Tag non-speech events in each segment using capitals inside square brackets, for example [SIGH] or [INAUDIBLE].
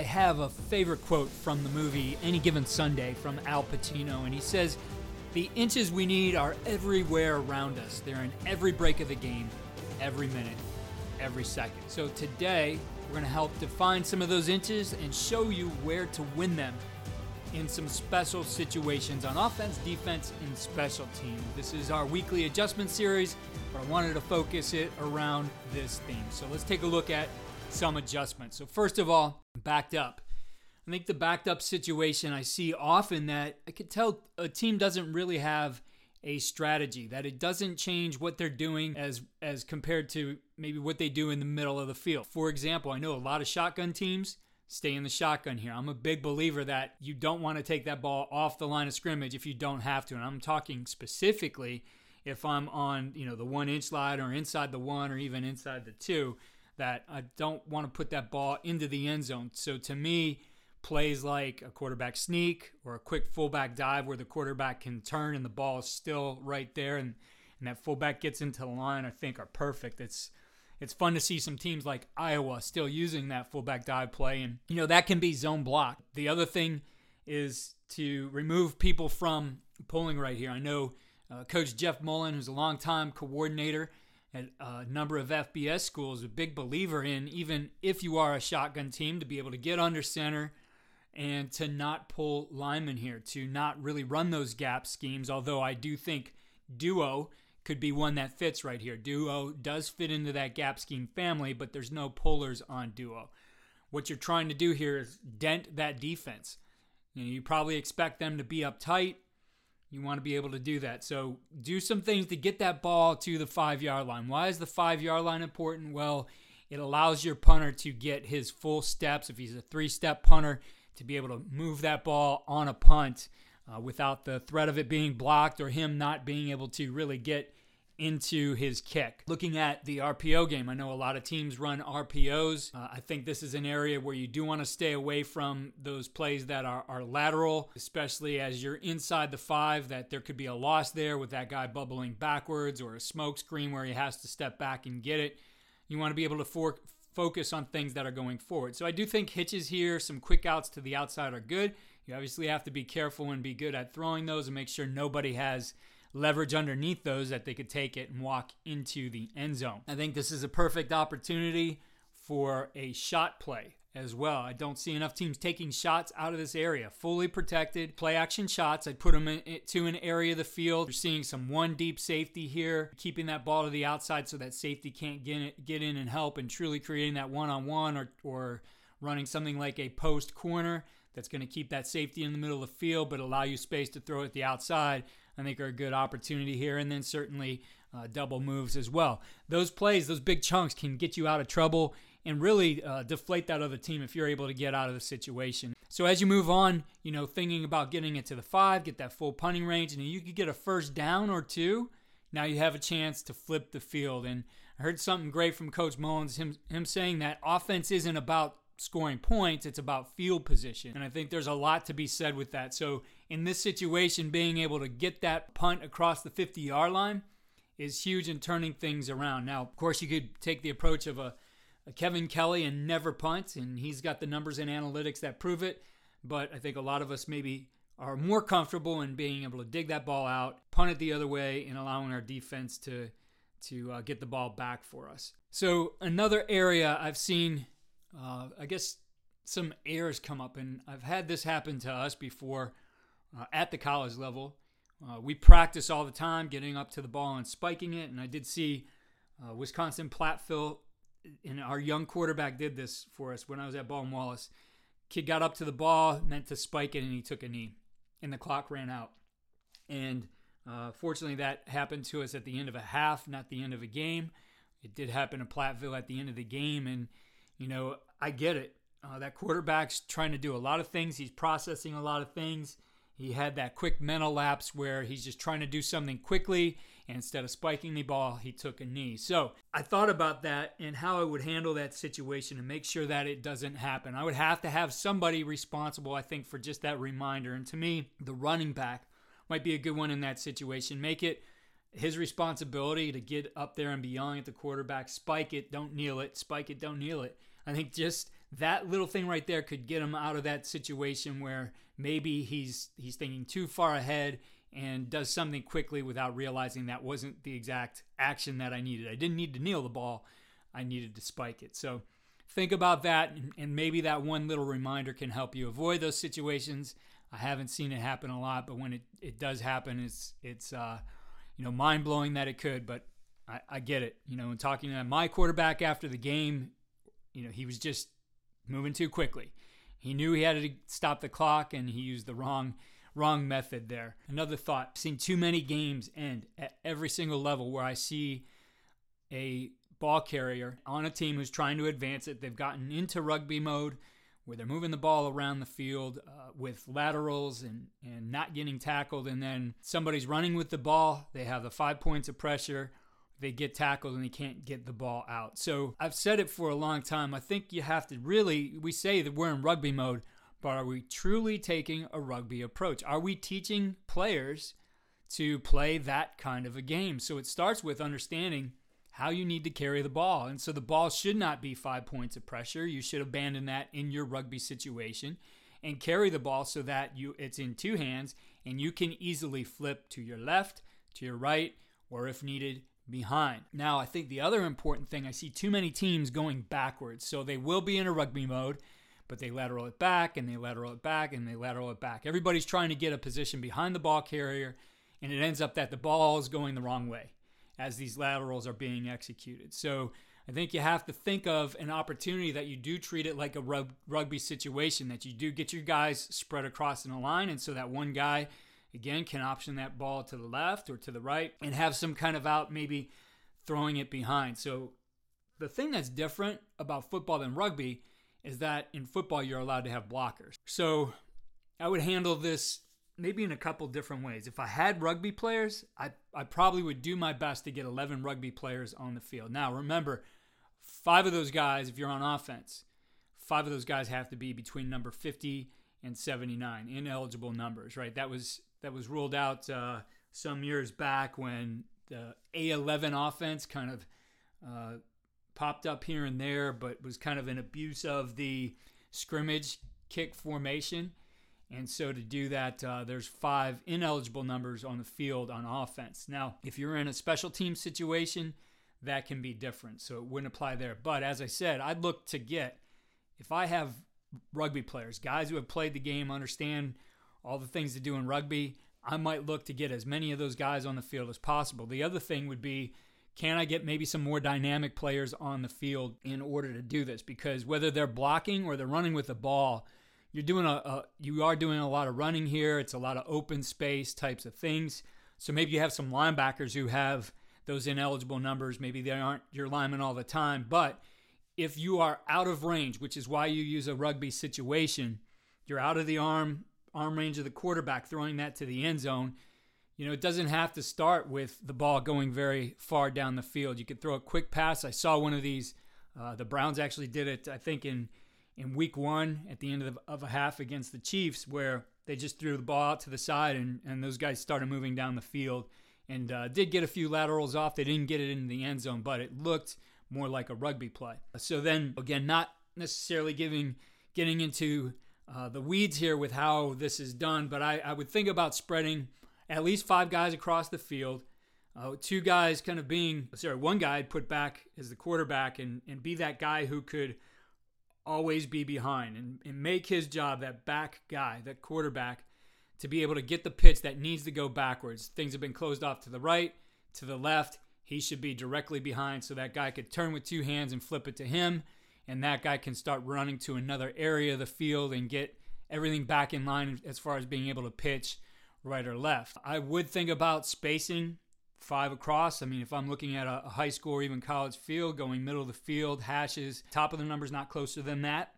I have a favorite quote from the movie Any Given Sunday from Al Pacino, and he says, The inches we need are everywhere around us. They're in every break of the game, every minute, every second. So today, we're going to help define some of those inches and show you where to win them in some special situations on offense, defense, and special teams. This is our weekly adjustment series, but I wanted to focus it around this theme. So let's take a look at some adjustments. So, first of all, backed up. I think the backed up situation I see often that I could tell a team doesn't really have a strategy that it doesn't change what they're doing as as compared to maybe what they do in the middle of the field. For example, I know a lot of shotgun teams stay in the shotgun here. I'm a big believer that you don't want to take that ball off the line of scrimmage if you don't have to. And I'm talking specifically if I'm on, you know, the 1-inch line or inside the 1 or even inside the 2 that I don't want to put that ball into the end zone. So to me, plays like a quarterback sneak or a quick fullback dive where the quarterback can turn and the ball is still right there and, and that fullback gets into the line, I think are perfect. It's it's fun to see some teams like Iowa still using that fullback dive play and you know that can be zone block. The other thing is to remove people from pulling right here. I know uh, Coach Jeff Mullen, who's a longtime coordinator, at a uh, number of FBS schools, a big believer in even if you are a shotgun team to be able to get under center and to not pull linemen here, to not really run those gap schemes. Although I do think duo could be one that fits right here. Duo does fit into that gap scheme family, but there's no pullers on duo. What you're trying to do here is dent that defense. You, know, you probably expect them to be uptight you want to be able to do that. So do some things to get that ball to the five yard line. Why is the five yard line important? Well, it allows your punter to get his full steps. If he's a three step punter, to be able to move that ball on a punt uh, without the threat of it being blocked or him not being able to really get into his kick. Looking at the RPO game, I know a lot of teams run RPOs. Uh, I think this is an area where you do want to stay away from those plays that are, are lateral, especially as you're inside the five, that there could be a loss there with that guy bubbling backwards or a smoke screen where he has to step back and get it. You want to be able to focus on things that are going forward. So I do think hitches here, some quick outs to the outside are good. You obviously have to be careful and be good at throwing those and make sure nobody has leverage underneath those that they could take it and walk into the end zone. I think this is a perfect opportunity for a shot play as well. I don't see enough teams taking shots out of this area. Fully protected play action shots. I'd put them into an area of the field. You're seeing some one deep safety here, keeping that ball to the outside so that safety can't get in, get in and help, and truly creating that one on one or or running something like a post corner that's going to keep that safety in the middle of the field but allow you space to throw at the outside. I think are a good opportunity here. And then certainly uh, double moves as well. Those plays, those big chunks can get you out of trouble and really uh, deflate that other team if you're able to get out of the situation. So as you move on, you know, thinking about getting it to the five, get that full punting range, and you could get a first down or two. Now you have a chance to flip the field. And I heard something great from Coach Mullins, him, him saying that offense isn't about scoring points, it's about field position. And I think there's a lot to be said with that. So in this situation, being able to get that punt across the 50 yard line is huge in turning things around. Now, of course, you could take the approach of a, Kevin Kelley and never punt, and he's got the numbers and analytics that prove it. But I think a lot of us maybe are more comfortable in being able to dig that ball out, punt it the other way, and allowing our defense to to uh, get the ball back for us. So another area I've seen, uh, I guess, some errors come up, and I've had this happen to us before uh, at the college level. Uh, we practice all the time getting up to the ball and spiking it, and I did see uh, Wisconsin Platteville, and our young quarterback did this for us when I was at Baldwin Wallace. Kid got up to the ball, meant to spike it, and he took a knee and the clock ran out. And uh, fortunately, that happened to us at the end of a half, not the end of a game. It did happen in Platteville at the end of the game. And, you know, I get it. Uh, that quarterback's trying to do a lot of things, he's processing a lot of things. He had that quick mental lapse where he's just trying to do something quickly, and instead of spiking the ball, he took a knee. So I thought about that and how I would handle that situation and make sure that it doesn't happen. I would have to have somebody responsible, I think, for just that reminder. And to me, the running back might be a good one in that situation. Make it his responsibility to get up there and be yelling at the quarterback, spike it, don't kneel it, spike it, don't kneel it. I think just that little thing right there could get him out of that situation where maybe he's he's thinking too far ahead and does something quickly without realizing that wasn't the exact action that I needed. I didn't need to kneel the ball, I needed to spike it. So think about that, and maybe that one little reminder can help you avoid those situations. I haven't seen it happen a lot, but when it, it does happen, it's it's uh, you know mind blowing that it could. But I, I get it. You know, in talking to my quarterback after the game, you know he was just moving too quickly. He knew he had to stop the clock, and he used the wrong wrong method there. Another thought: seen too many games end at every single level where I see a ball carrier on a team who's trying to advance it. They've gotten into rugby mode where they're moving the ball around the field uh, with laterals and, and not getting tackled. And then somebody's running with the ball. They have the five points of pressure they get tackled and they can't get the ball out. So I've said it for a long time. I think you have to really, we say that we're in rugby mode, but are we truly taking a rugby approach? Are we teaching players to play that kind of a game? So it starts with understanding how you need to carry the ball. And so the ball should not be five points of pressure. You should abandon that in your rugby situation and carry the ball so that you it's in two hands and you can easily flip to your left, to your right, or if needed, behind. Now, I think the other important thing, I see too many teams going backwards. So they will be in a rugby mode, but they lateral it back and they lateral it back and they lateral it back. Everybody's trying to get a position behind the ball carrier, and it ends up that the ball is going the wrong way as these laterals are being executed. So I think you have to think of an opportunity that you do treat it like a rugby situation, that you do get your guys spread across in a line, and so that one guy again can option that ball to the left or to the right and have some kind of out maybe throwing it behind. So the thing that's different about football than rugby is that in football you're allowed to have blockers. So I would handle this maybe in a couple different ways. If I had rugby players, I, I probably would do my best to get 11 rugby players on the field. Now, remember, five of those guys, if you're on offense, five of those guys have to be between number 50 and 79, ineligible numbers, right? That was that was ruled out uh, some years back when the A11 offense kind of uh, popped up here and there, but was kind of an abuse of the scrimmage kick formation. And so to do that, uh, there's five ineligible numbers on the field on offense. Now, if you're in a special team situation, that can be different. So it wouldn't apply there. But as I said, I'd look to get, if I have rugby players, guys who have played the game, understand all the things to do in rugby, I might look to get as many of those guys on the field as possible. The other thing would be can I get maybe some more dynamic players on the field in order to do this? Because whether they're blocking or they're running with the ball, you're doing a, a you are doing a lot of running here. It's a lot of open space types of things. So maybe you have some linebackers who have those ineligible numbers. Maybe they aren't your linemen all the time, but if you are out of range, which is why you use a rugby situation, you're out of the arm arm range of the quarterback, throwing that to the end zone. You know, it doesn't have to start with the ball going very far down the field. You could throw a quick pass. I saw one of these. Uh, the Browns actually did it, I think, in in week one at the end of, the, of a half against the Chiefs, where they just threw the ball out to the side and, and those guys started moving down the field and uh, did get a few laterals off. They didn't get it into the end zone, but it looked more like a rugby play. So then again, not necessarily giving getting into uh, the weeds here with how this is done, but I, I, would think about spreading at least five guys across the field. Uh, two guys kind of being, sorry, one guy put back as the quarterback and, and be that guy who could always be behind and, and make his job, that back guy, that quarterback, to be able to get the pitch that needs to go backwards. Things have been closed off to the right, to the left. He should be directly behind so that guy could turn with two hands and flip it to him. And that guy can start running to another area of the field and get everything back in line as far as being able to pitch right or left. I would think about spacing five across. I mean, if I'm looking at a, high school or even college field, going middle of the field, hashes, top of the numbers not closer than that.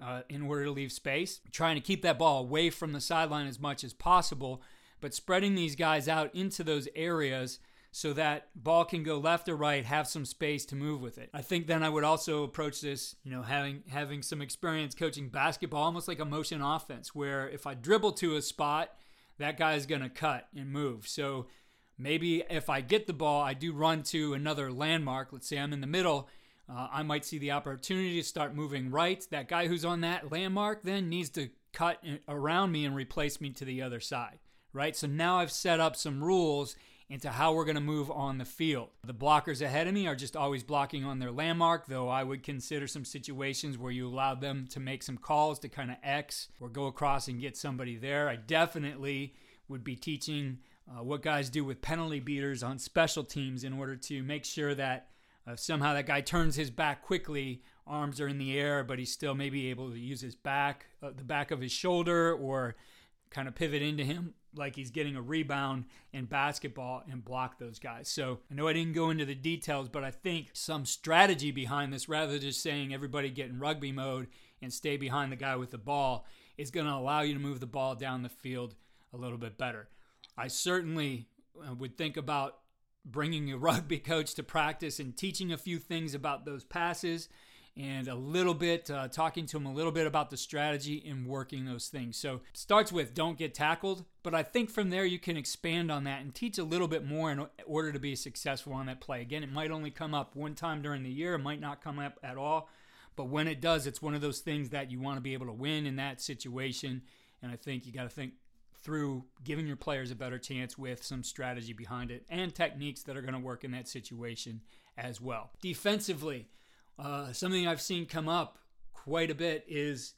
Uh, in order to leave space, trying to keep that ball away from the sideline as much as possible, but spreading these guys out into those areas so that ball can go left or right, have some space to move with it. I think then I would also approach this, you know, having having some experience coaching basketball, almost like a motion offense, where if I dribble to a spot, that guy is going to cut and move. So maybe if I get the ball, I do run to another landmark. Let's say I'm in the middle. Uh, I might see the opportunity to start moving right. That guy who's on that landmark then needs to cut around me and replace me to the other side, right? So now I've set up some rules into how we're going to move on the field. The blockers ahead of me are just always blocking on their landmark, though I would consider some situations where you allow them to make some calls to kind of X or go across and get somebody there. I definitely would be teaching uh, what guys do with penalty beaters on special teams in order to make sure that uh, somehow that guy turns his back quickly, arms are in the air, but he's still maybe able to use his back, uh, the back of his shoulder, or kind of pivot into him like he's getting a rebound in basketball and block those guys. So I know I didn't go into the details, but I think some strategy behind this, rather than just saying everybody get in rugby mode and stay behind the guy with the ball, is going to allow you to move the ball down the field a little bit better. I certainly uh, would think about bringing a [LAUGHS] rugby coach to practice and teaching a few things about those passes and a little bit uh, talking to him a little bit about the strategy and working those things. So starts with don't get tackled, but I think from there you can expand on that and teach a little bit more in order to be successful on that play. Again, it might only come up one time during the year, it might not come up at all, but when it does, it's one of those things that you want to be able to win in that situation. And I think you got to think through giving your players a better chance with some strategy behind it and techniques that are going to work in that situation as well. Defensively, uh, something I've seen come up quite a bit is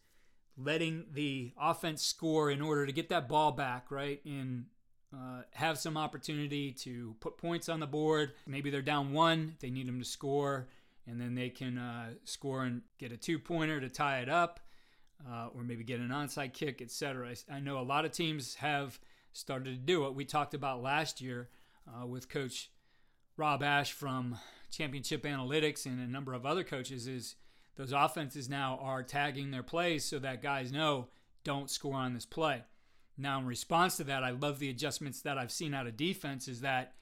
letting the offense score in order to get that ball back, right? And uh, have some opportunity to put points on the board. Maybe they're down one, they need them to score, and then they can uh, score and get a two pointer to tie it up, uh, or maybe get an onside kick, etc. I know a lot of teams have started to do it. We talked about last year uh, with Coach Rob Ash from Championship Analytics and a number of other coaches is those offenses now are tagging their plays so that guys know don't score on this play. Now, in response to that, I love the adjustments that I've seen out of defense is that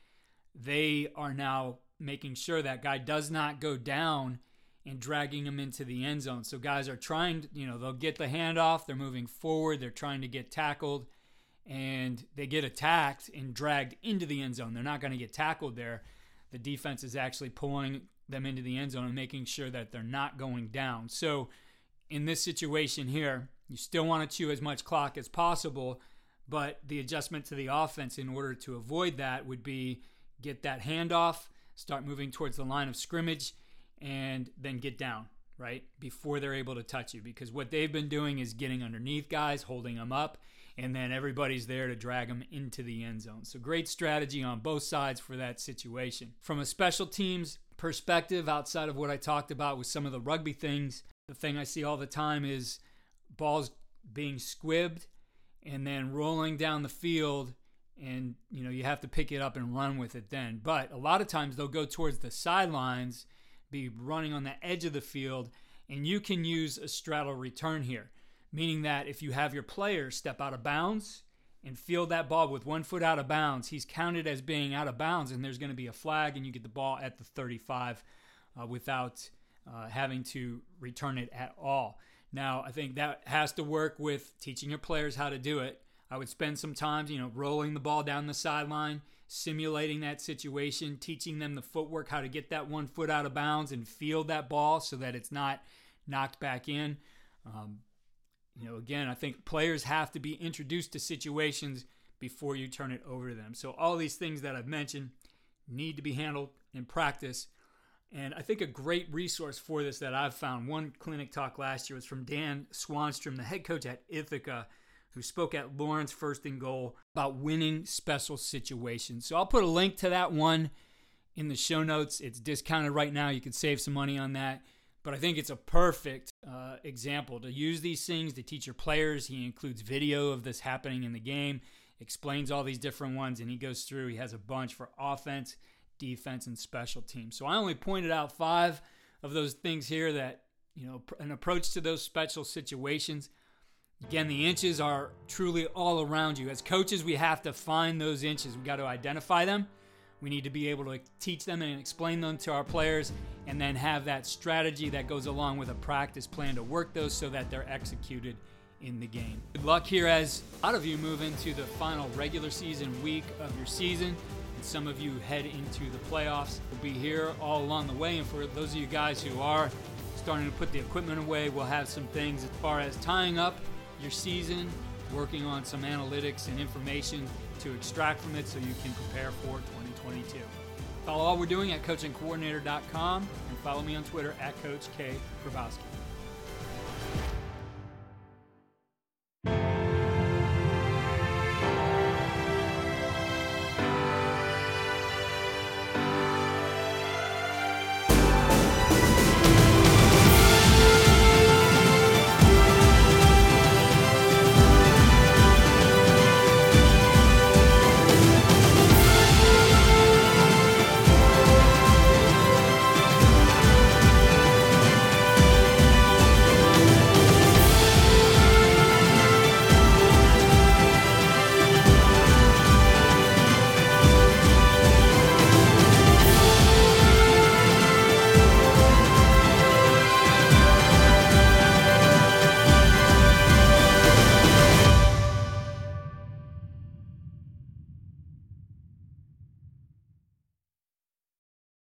they are now making sure that guy does not go down and dragging him into the end zone. So guys are trying, to, you know, they'll get the handoff, they're moving forward, they're trying to get tackled, and they get attacked and dragged into the end zone. They're not going to get tackled there the defense is actually pulling them into the end zone and making sure that they're not going down. So, in this situation here, you still want to chew as much clock as possible, but the adjustment to the offense in order to avoid that would be get that handoff, start moving towards the line of scrimmage, and then get down, right? Before they're able to touch you. Because what they've been doing is getting underneath guys, holding them up, and then everybody's there to drag them into the end zone. So great strategy on both sides for that situation. From a special teams perspective, outside of what I talked about with some of the rugby things, the thing I see all the time is balls being squibbed and then rolling down the field and you know you have to pick it up and run with it then but a lot of times they'll go towards the sidelines be running on the edge of the field and you can use a straddle return here meaning that if you have your player step out of bounds and field that ball with one foot out of bounds, he's counted as being out of bounds, and there's going to be a flag, and you get the ball at the 35 uh, without uh, having to return it at all. Now, I think that has to work with teaching your players how to do it. I would spend some time, you know, rolling the ball down the sideline, simulating that situation, teaching them the footwork, how to get that one foot out of bounds and field that ball so that it's not knocked back in. Um, you know, again, I think players have to be introduced to situations before you turn it over to them. So all these things that I've mentioned need to be handled in practice. And I think a great resource for this that I've found, one clinic talk last year was from Dan Swanstrom, the head coach at Ithaca, who spoke at Lawrence First and Goal about winning special situations. So I'll put a link to that one in the show notes. It's discounted right now. You can save some money on that. But I think it's a perfect uh, example to use these things to teach your players. He includes video of this happening in the game, explains all these different ones, and he goes through. He has a bunch for offense, defense, and special teams. So I only pointed out five of those things here that, you know, an approach to those special situations. Again, the inches are truly all around you. As coaches, we have to find those inches. We got to identify them we need to be able to teach them and explain them to our players and then have that strategy that goes along with a practice plan to work those so that they're executed in the game. Good luck here as a lot of you move into the final regular season week of your season. And some of you head into the playoffs. We'll be here all along the way. And for those of you guys who are starting to put the equipment away, we'll have some things as far as tying up your season, working on some analytics and information to extract from it so you can prepare for 2022. Follow all we're doing at coachandcoordinator.com and follow me on Twitter at Coach K. Grabowski.